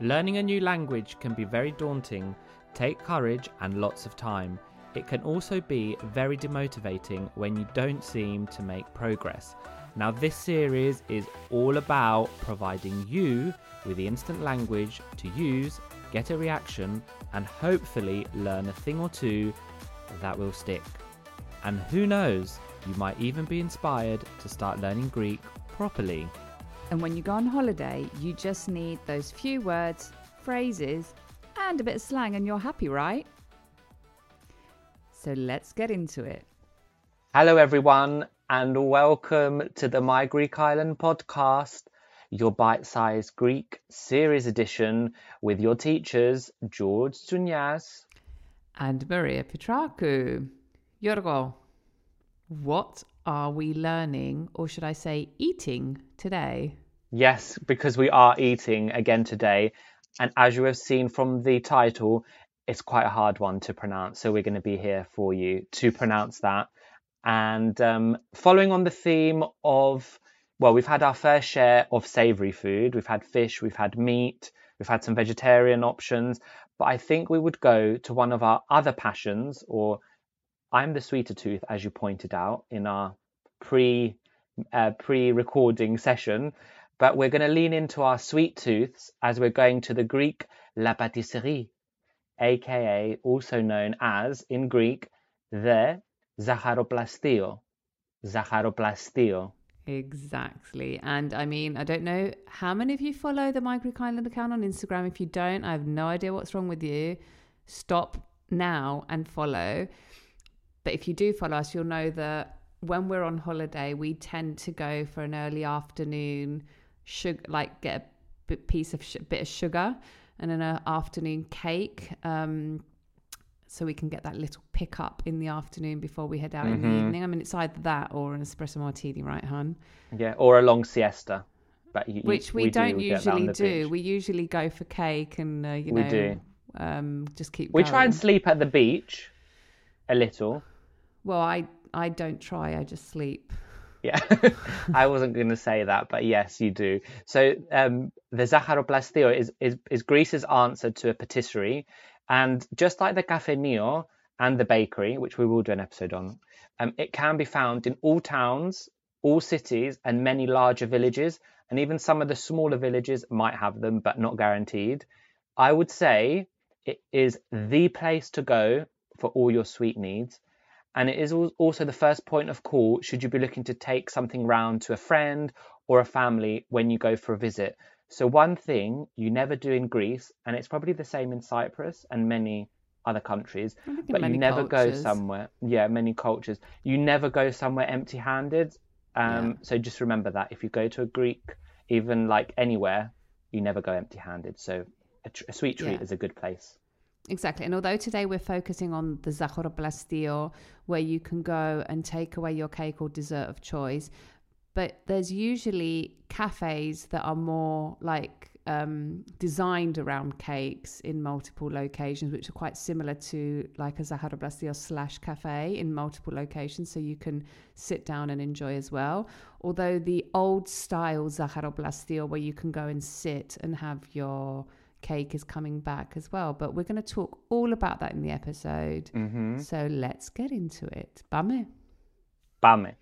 Learning a new language can be very daunting, take courage and lots of time. It can also be very demotivating when you don't seem to make progress. Now, this series is all about providing you with the instant language to use, get a reaction, and hopefully learn a thing or two that will stick. And who knows, you might even be inspired to start learning Greek properly. And when you go on holiday, you just need those few words, phrases, and a bit of slang, and you're happy, right? So let's get into it. Hello, everyone, and welcome to the My Greek Island podcast, your bite sized Greek series edition with your teachers, George Tsunias. And Maria Petraku. Yorgo, what are we learning, or should I say eating, today? Yes, because we are eating again today, and as you have seen from the title, it's quite a hard one to pronounce, so we're going to be here for you to pronounce that. And um, following on the theme of, well, we've had our fair share of savoury food. We've had fish, we've had meat, we've had some vegetarian options, but I think we would go to one of our other passions, or I'm the sweeter tooth, as you pointed out in our pre uh, pre-recording session. But we're going to lean into our sweet tooths as we're going to the Greek la pâtisserie, aka also known as in Greek the zacharoplastio. Zacharoplastio. Exactly. And I mean, I don't know how many of you follow the My Greek Island account on Instagram. If you don't, I have no idea what's wrong with you. Stop now and follow. But if you do follow us, you'll know that when we're on holiday, we tend to go for an early afternoon sugar, like get a bit piece of sh- bit of sugar and an afternoon cake. Um, so we can get that little pick up in the afternoon before we head out in the evening. I mean, it's either that or an espresso martini, right, hun? Yeah, or a long siesta. But you, Which we, don't do get that on usually do. beach. We usually go for cake and uh, you We know, do. um, just keep. We try and sleep at the beach a little. Well, I I don't try. I just sleep. Yeah, I wasn't going to say that, but yes, you do. So um, the zacharoplastio is, is is Greece's answer to a patisserie, and just like the Cafe Neo and the bakery, which we will do an episode on, um, it can be found in all towns, all cities, and many larger villages, and even some of the smaller villages might have them, but not guaranteed. I would say it is the place to go for all your sweet needs and it is also the first point of call should you be looking to take something round to a friend or a family when you go for a visit. So, one thing you never do in Greece, and it's probably the same in Cyprus and many other countries, I think in but you never cultures. go somewhere, yeah, many cultures, you never go somewhere empty handed. Um, Yeah. So, just remember that if you go to a Greek, even like anywhere, you never go empty handed. So, a, tr- a sweet treat Yeah. is a good place. Exactly. And although today we're focusing on the Zacharoplastio, where you can go and take away your cake or dessert of choice, but there's usually cafes that are more like um, designed around cakes in multiple locations, which are quite similar to like a Zacharoplastio slash cafe in multiple locations, so you can sit down and enjoy as well. Although the old style Zacharoplastio, where you can go and sit and have your cake is coming back as well. But we're going to talk all about that in the episode. Mm-hmm. So let's get into it. Bame. Bame.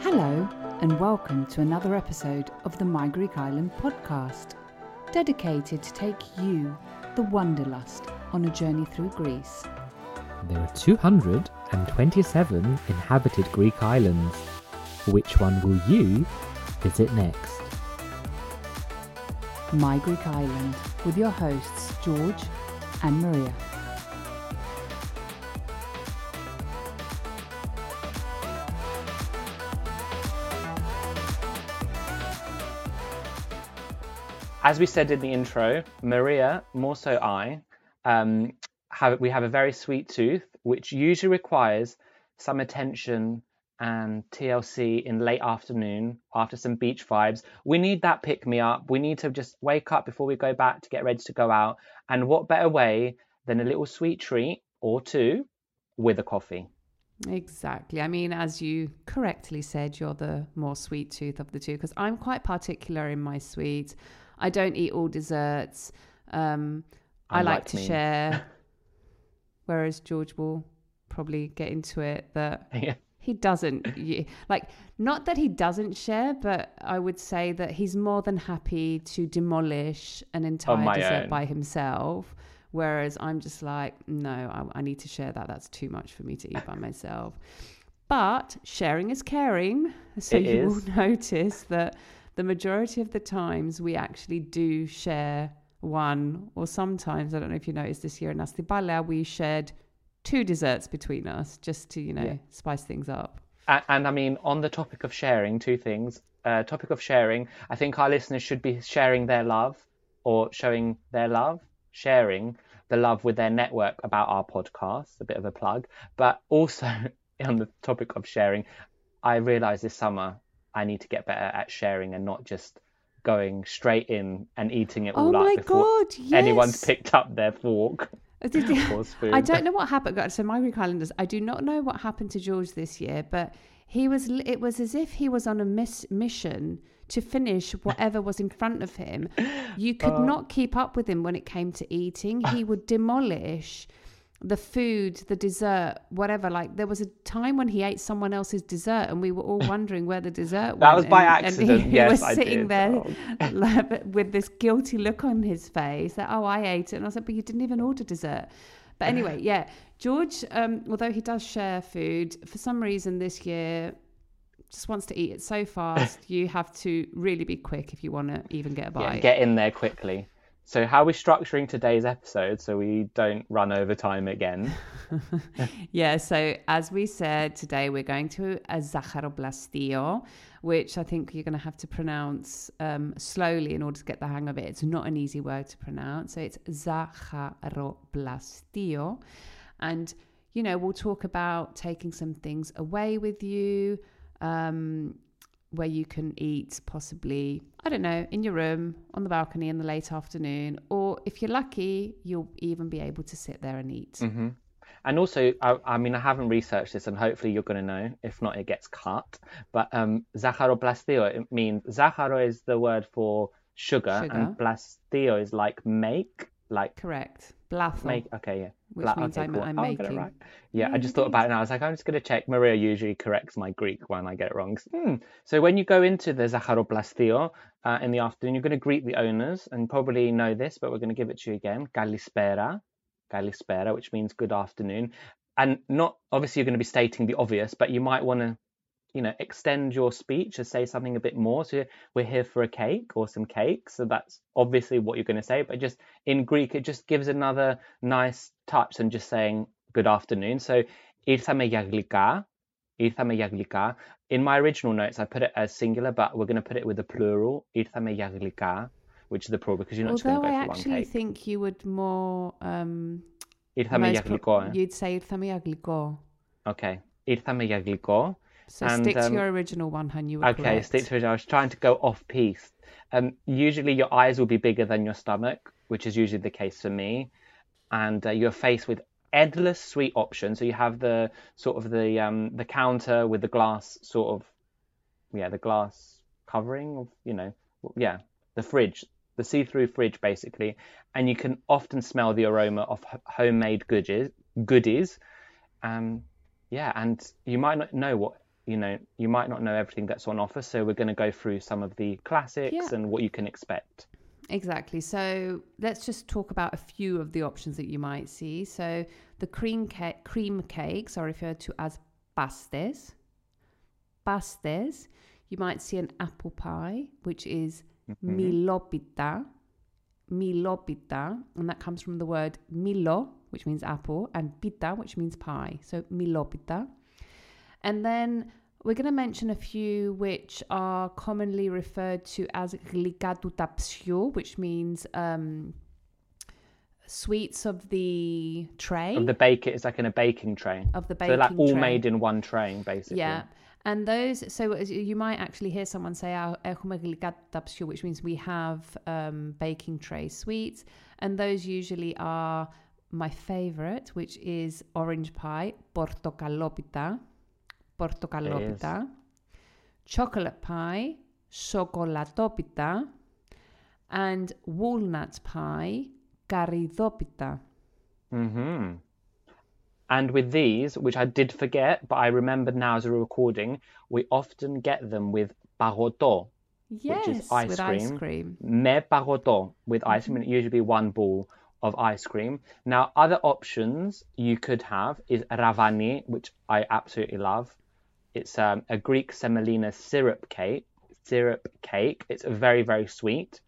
Hello, and welcome to another episode of the My Greek Island podcast, dedicated to take you, the Wanderlust, on a journey through Greece. There are 227 inhabited Greek islands. Which one will you visit next? My Greek Island, with your hosts George and Maria. As we said in the intro, Maria, more so I, um, have we have a very sweet tooth, which usually requires some attention and TLC in late afternoon after some beach vibes. We need that pick me up. We need to just wake up before we go back to get ready to go out. And what better way than a little sweet treat or two with a coffee? Exactly. I mean, as you correctly said, you're the more sweet tooth of the two because I'm quite particular in my sweets. I don't eat all desserts. Um, I like Unlike to me. share, whereas George will probably get into it that Yeah. He doesn't like not that he doesn't share but i would say that he's more than happy to demolish an entire dessert own. by himself whereas i'm just like no I, I need to share that that's too much for me to eat by myself but sharing is caring so It you is. will notice that the majority of the times we actually do share one or sometimes i don't know if you noticed this year in Astypalea we shared two desserts between us just to you know Yeah. spice things up And, and I mean, on the topic of sharing, two things. Uh, topic of sharing, I think our listeners should be sharing their love or showing their love, sharing the love with their network about our podcast, a bit of a plug. But also, on the topic of sharing, I realized this summer I need to get better at sharing and not just going straight in and eating it Oh all up my before God, anyone's picked up their fork. Uh, I don't know what happened. So my Greek Islanders, I do not know what happened to George this year, but he was. It was as if he was on a miss, mission to finish whatever was in front of him. You could Oh. not keep up with him when it came to eating. He would demolish the food, the dessert, whatever. Like there was a time when he ate someone else's dessert, and we were all wondering where the dessert That was by and- and accident. he, Yes, was I sitting did. there Oh. with this guilty look on his face that oh I ate it, and I was like, but you didn't even order dessert. But anyway, yeah, George, um, although he does share food, for some reason this year just wants to eat it so fast. you have to really be quick if you want to even get a Yeah, bite. get in there quickly. So how are we structuring today's episode so we don't run over time again? yeah, so as we said today, we're going to a Zacharoplastio, which I think you're going to have to pronounce um, slowly in order to get the hang of it. It's not an easy word to pronounce. So it's Zacharoplastio. And, you know, we'll talk about taking some things away with you. Um, where you can eat possibly, I don't know, in your room, on the balcony in the late afternoon, or if you're lucky, you'll even be able to sit there and eat. hmm And also, I, I mean, I haven't researched this, and hopefully you're going to know. If not, it gets cut. But um, zacharoplastio, it means zacharo is the word for sugar, Sugar. and plastio is like make, like Correct. Blatho. make. Okay, yeah. Which Bla- means okay, I'm- cool. I'm Oh, I got it making. right. Yeah, I just thought about it and I was like, I'm just going to check. Maria usually corrects my Greek when I get it wrong. Hmm. So when you go into the Zacharoplastio uh, in the afternoon, you're going to greet the owners and probably know this, but we're going to give it to you again. Kalispera. Kalispera, which means good afternoon. And not obviously you're going to be stating the obvious, but you might want to, you know, extend your speech and say something a bit more. So we're here for a cake or some cake. So that's obviously what you're going to say. But just in Greek, it just gives another nice touch than just saying good afternoon. So ήρθαμε για γλυκά. Ήρθαμε για γλυκά. In my original notes, I put it as singular, but we're going to put it with the plural. Ήρθαμε για γλυκά, which is the problem because you're not Although just going I to go for actually one cake. think you would more. Um, Ήρθαμε most για pro- γλυκό, ε. You'd say ήρθαμε για γλυκό. Okay. Ήρθαμε για γλυκό. so And, stick to um, your original one, hun. You were Okay, correct. stick to original. I was trying to go off piece. Um, usually your eyes will be bigger than your stomach, which is usually the case for me. And uh, you're faced with endless sweet options. So you have the sort of the um, the counter with the glass sort of, yeah, the glass covering of, you know, yeah, the fridge, the see-through fridge basically. And you can often smell the aroma of h- homemade goodies. Goodies. Um, yeah, and you might not know what you know. You might not know everything that's on offer, so we're going to go through some of the classics Yeah. and what you can expect. Exactly. So let's just talk about a few of the options that you might see. So the cream ca- cream cakes are referred to as pastes. Pastes. You might see an apple pie, which is mm-hmm. milopita. Milopita, and that comes from the word milo, which means apple, and pita, which means pie. So milopita. And then we're going to mention a few which are commonly referred to as glikatutapsio, which means um, sweets of the tray. Of the baker. it's like in a baking tray. Of the baking so They're like all tray. made in one tray, basically. Yeah. And those, so you might actually hear someone say, ah, eh, which means we have um, baking tray sweets. And those usually are my favorite, which is orange pie, portocalopita, portocalopita, chocolate pie, chocolatopita, and walnut pie, caridopita. hmm And with these, which I did forget, but I remembered now as a recording, we often get them with pagoto, Yes, which is ice with cream. ice cream. Me pagoto with ice cream. and It usually be one ball of ice cream. Now, other options you could have is ravani, which I absolutely love. It's um, a Greek semolina syrup cake. Syrup cake. It's very very sweet.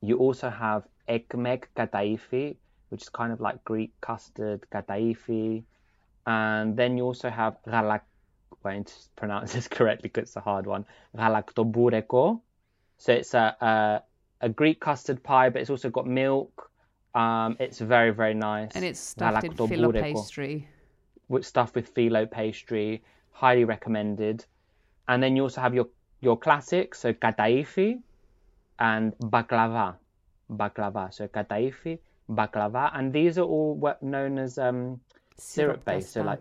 You also have ekmek kataifi, which is kind of like Greek custard kataifi, and then you also have galak. Going to pronounce this correctly because it's a hard one. Galaktoboureko. So it's a, a a Greek custard pie, but it's also got milk. Um, it's very very nice. And it's stuffed in filo pastry. with stuff with phyllo pastry, highly recommended. And then you also have your your classics, so kataifi and baklava, baklava. So kataifi, baklava, and these are all what known as um, syrup based. So like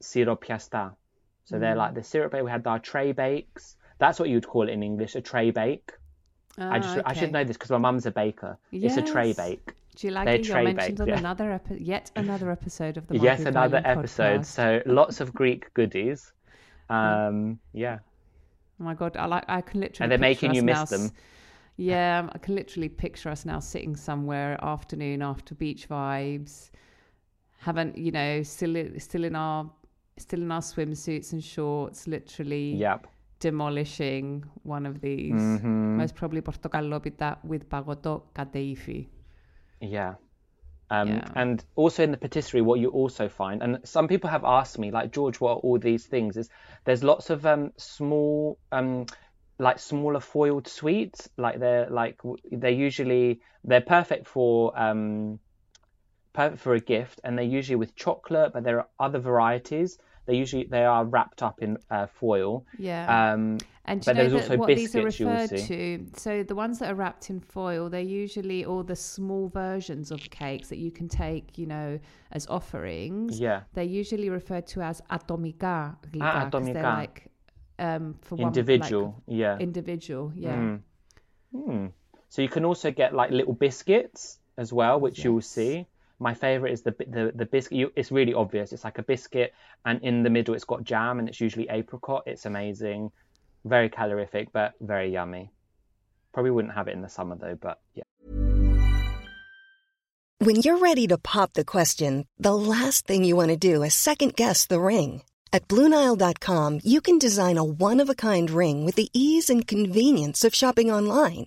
siropiasta. So they're like the syrup bake. We had our tray bakes. That's what you'd call it in English, a tray bake. I just I should Ah, know this because my mum's a baker. It's a tray bake. Do you like They're it? You're mentioned on yeah. another epi- yet another episode of the yes, another Island episode. podcast. So lots of Greek goodies. Um, yeah. Oh my god, I like I can literally And they're making you miss s- them. Yeah, I can literally picture us now sitting somewhere afternoon after beach vibes, haven't you know still still in our still in our swimsuits and shorts, literally Yep. demolishing one of these. Mhm. Most probably portocallopita with pagoto kataifi. Yeah. Um, Yeah. And also in the patisserie, what you also find, and some people have asked me, like George, what are all these things? Is there's lots of um, small, um, like smaller foiled sweets. Like they're like they're usually they're perfect for um, perfect for a gift, and they're usually with chocolate. But there are other varieties. They usually they are wrapped up in uh, foil. Yeah. Um, And but there's also what these are biscuits you will referred see. to? So the ones that are wrapped in foil, they're usually all the small versions of cakes that you can take, you know, as offerings. Yeah. They're usually referred to as atomica Ah, 'cause they're like um for one Individual, like, yeah. individual, yeah. Mm. Hmm. So you can also get like little biscuits as well, which you will see. My favorite is the the the biscuit. You, it's really obvious. It's like a biscuit, and in the middle it's got jam, and it's usually apricot. It's amazing, very calorific, but very yummy. Probably wouldn't have it in the summer though, but yeah. When you're ready to pop the question, the last thing you want to do is second guess the ring. At Bluenile.com, you can design a one of a kind ring with the ease and convenience of shopping online.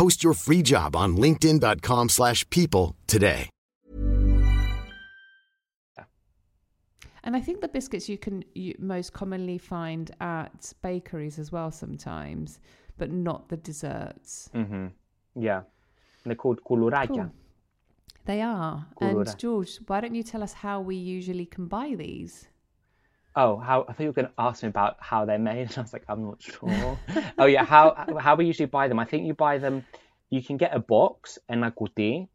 Post your free job on linkedin.com/people slash people today. And I think the biscuits you can you most commonly find at bakeries as well sometimes, but not the desserts. hmm Yeah. They're called kuluraja. Cool. They are. Kulura. And George, why don't you tell us how we usually can buy these? Oh, how I thought you were going to ask me about how they're made, and I was like, I'm not sure. oh yeah, how how we usually buy them? I think you buy them. You can get a box and a kuti,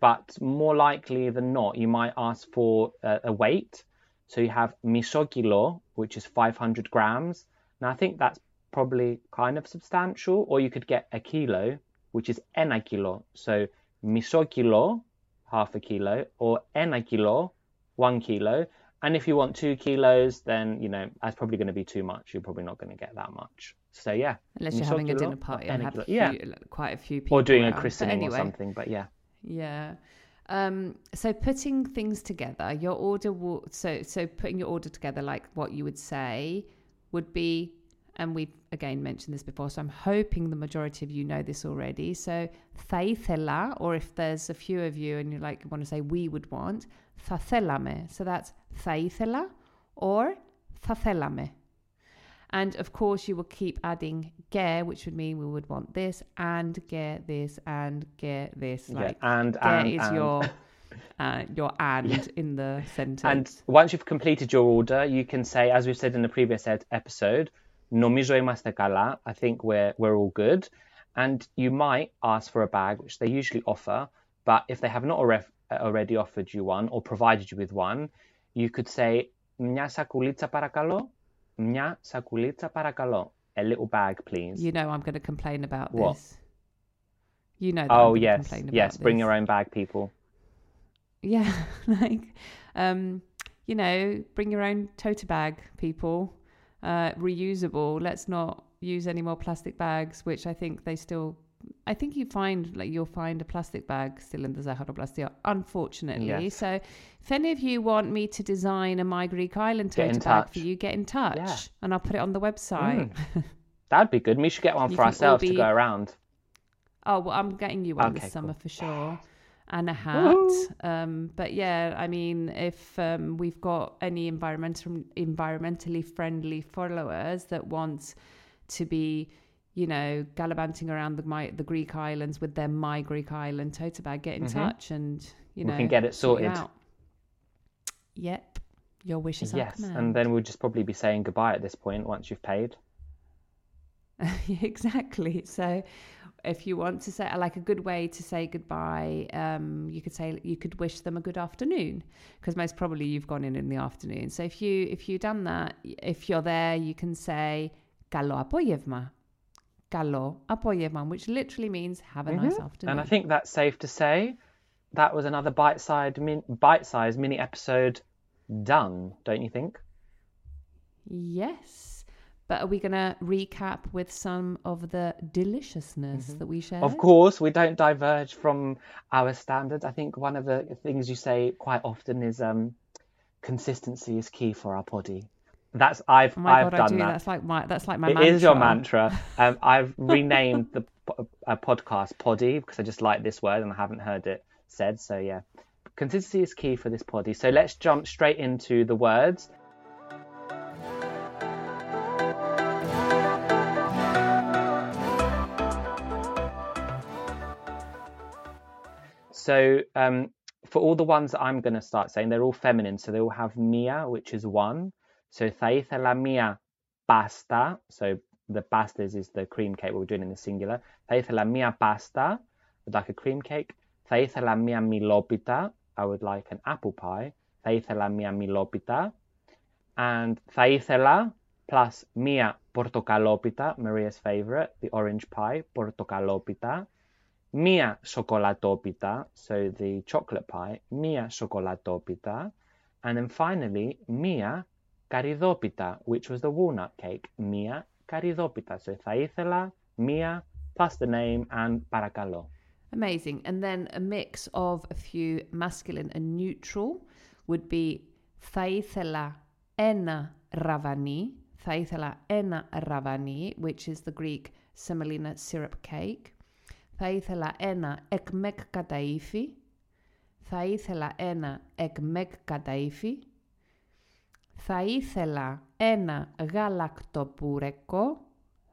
but more likely than not, you might ask for a, a weight. So you have miso kilo, which is 500 grams. Now I think that's probably kind of substantial. Or you could get a kilo, which is ena kilo. So miso kilo, half a kilo, or ena kilo, one kilo. And if you want two kilos, then you know that's probably going to be too much. You're probably not going to get that much. So yeah, Unless you're having a dinner party and have few, yeah, quite a few people. or doing a around. But christening anyway, or something. But yeah, Yeah. Um, so putting things together, your order will so so putting your order together like what you would say would be and we've again mentioned this before, so I'm hoping the majority of you know this already. So, thaithela, or if there's a few of you and you like want to say we would want, thathelame. So that's thaithela or thathelame. And of course, you will keep adding ge, which would mean we would want this and get this and get this. Like yeah, and, and is and. your uh, your and yeah. in the sentence. And once you've completed your order, you can say, as we've said in the previous ed- episode, "Nomizo είμαστε καλά." I think we're we're all good. And you might ask for a bag, which they usually offer. But if they have not alre- already offered you one or provided you with one, you could say, "Μια σακουλίτσα παρακαλώ." Μια σακουλίτσα παρακαλώ. A little bag, please. you know, I'm going to complain about What? this. You know. That I'm oh gonna yes, complain about yes. Bring this. your own bag, people. Yeah, like, um, you know, bring your own tote bag, people. Uh, reusable. Let's not use any more plastic bags, which I think they still. I think you find like you'll find a plastic bag still in the Zaharoplastia, unfortunately. Yes. So, if any of you want me to design a My Greek Island tote bag touch. for you, get in touch, Yeah. and I'll put it on the website. That'd be good. We should get one You for ourselves to go around. Oh well, I'm getting you one Okay, this summer cool. for sure, and a hat. Um, but yeah, I mean, if um, we've got any environmental environmentally friendly followers that want to be, you know, gallivanting around the my, the Greek islands with their My Greek Island tote bag, get in Mhm. touch and you We can get it sorted. out. Yep, your wishes are Yes, and then we'll just probably be saying goodbye at this point once you've paid. exactly. So, if you want to say like a good way to say goodbye um, you could say you could wish them a good afternoon because most probably you've gone in in the afternoon. So if you if you've done that if you're there you can say kalo apoyevma kalo apoyevma which literally means have a mm-hmm. nice afternoon. And i think that's safe to say that was another bite-sized min- bite-sized mini episode done don't you think? Yes. But are we going to recap with some of the deliciousness that we shared? Of course, we don't diverge from our standards. I think one of the things you say quite often is um, consistency is key for our body. That's I've Oh my I've god, done do. that. That's like my that's like my It mantra. is your mantra. Um, I've renamed the uh, podcast poddy because I just like this word and I haven't heard it said. So yeah, consistency is key for this poddy. So let's jump straight into the words. So um, for all the ones that I'm going to start saying, they're all feminine. So they all have mia, which is one. So te la mia pasta. So the pastas is the cream cake, what we're doing in the singular. Te la mia pasta. I'd like a cream cake. Te la mia milopita. I would like an apple pie. Te la mia milopita. And te la plus mia portocalopita, Maria's favorite, the orange pie, portocalopita. Μία chocolatopita, so the chocolate pie, μία chocolatopita. And then finally, μία caridopita, which was the walnut cake, μία caridopita. So θα ήθελα μία plus the name and παρακαλώ. Amazing. And then a mix of a few masculine and neutral would be θα ήθελα ένα ραβανί. Θα ήθελα ένα ραβανί, which is the Greek semolina syrup cake. Θα ήθελα ένα εκμεκ καταΐφι. Θα ήθελα ένα εκμεκ καταΐφι. Θα ήθελα ένα γαλακτοπούρεκο.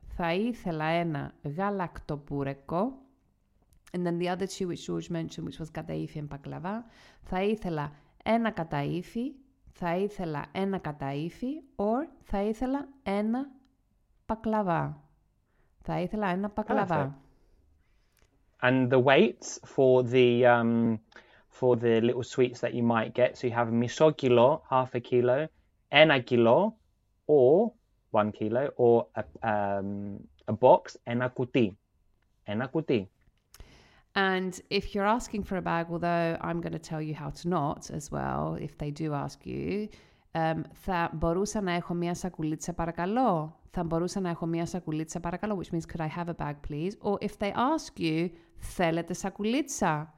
Θα ήθελα ένα γαλακτοπούρεκο. And then the other two which George mentioned, which was καταΐφι and baklava. Θα ήθελα ένα καταΐφι. Θα ήθελα ένα καταΐφι. Or θα ήθελα ένα πακλαβά. Θα ήθελα ένα πακλαβά. and the weights for the um, for the little sweets that you might get. So you have misogilo, half a kilo, enagilo, or one kilo, or a, um, a box, enakuti, enakuti. And if you're asking for a bag, although I'm going to tell you how to not as well, if they do ask you, um, θα μπορούσα να έχω μία σακουλίτσα παρακαλώ. Θα μπορούσα να έχω μία σακουλίτσα παρακαλώ, which means could I have a bag please? Or if they ask you, θέλετε σακουλίτσα?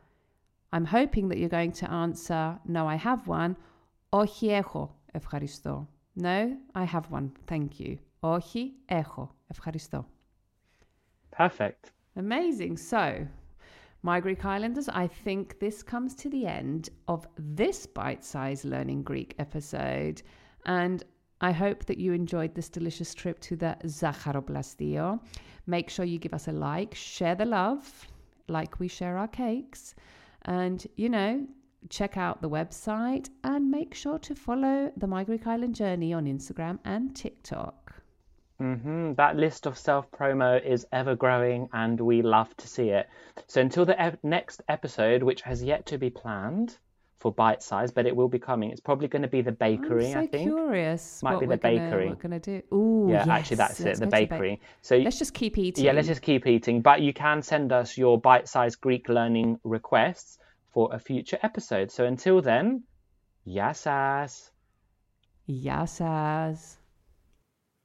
I'm hoping that you're going to answer, no, I have one. Όχι, έχω. Ευχαριστώ. No, I have one. Thank you. Όχι, έχω. Ευχαριστώ. Perfect. Amazing. So, my Greek Islanders, I think this comes to the end of this bite sized Learning Greek episode. And I hope that you enjoyed this delicious trip to the Zacharoplastio. Make sure you give us a like, share the love, like we share our cakes. And, you know, check out the website and make sure to follow the My Greek Island Journey on Instagram and TikTok hmm That list of self promo is ever growing and we love to see it. So until the ep- next episode, which has yet to be planned for bite size, but it will be coming. It's probably going to be the bakery, so I think. curious. Might be the bakery. Gonna, we're going to do. Ooh, yeah, yes. actually, that's let's it, the bakery. Ba- so let's just keep eating. Yeah, let's just keep eating. But you can send us your bite sized Greek learning requests for a future episode. So until then, yassas. Yassas.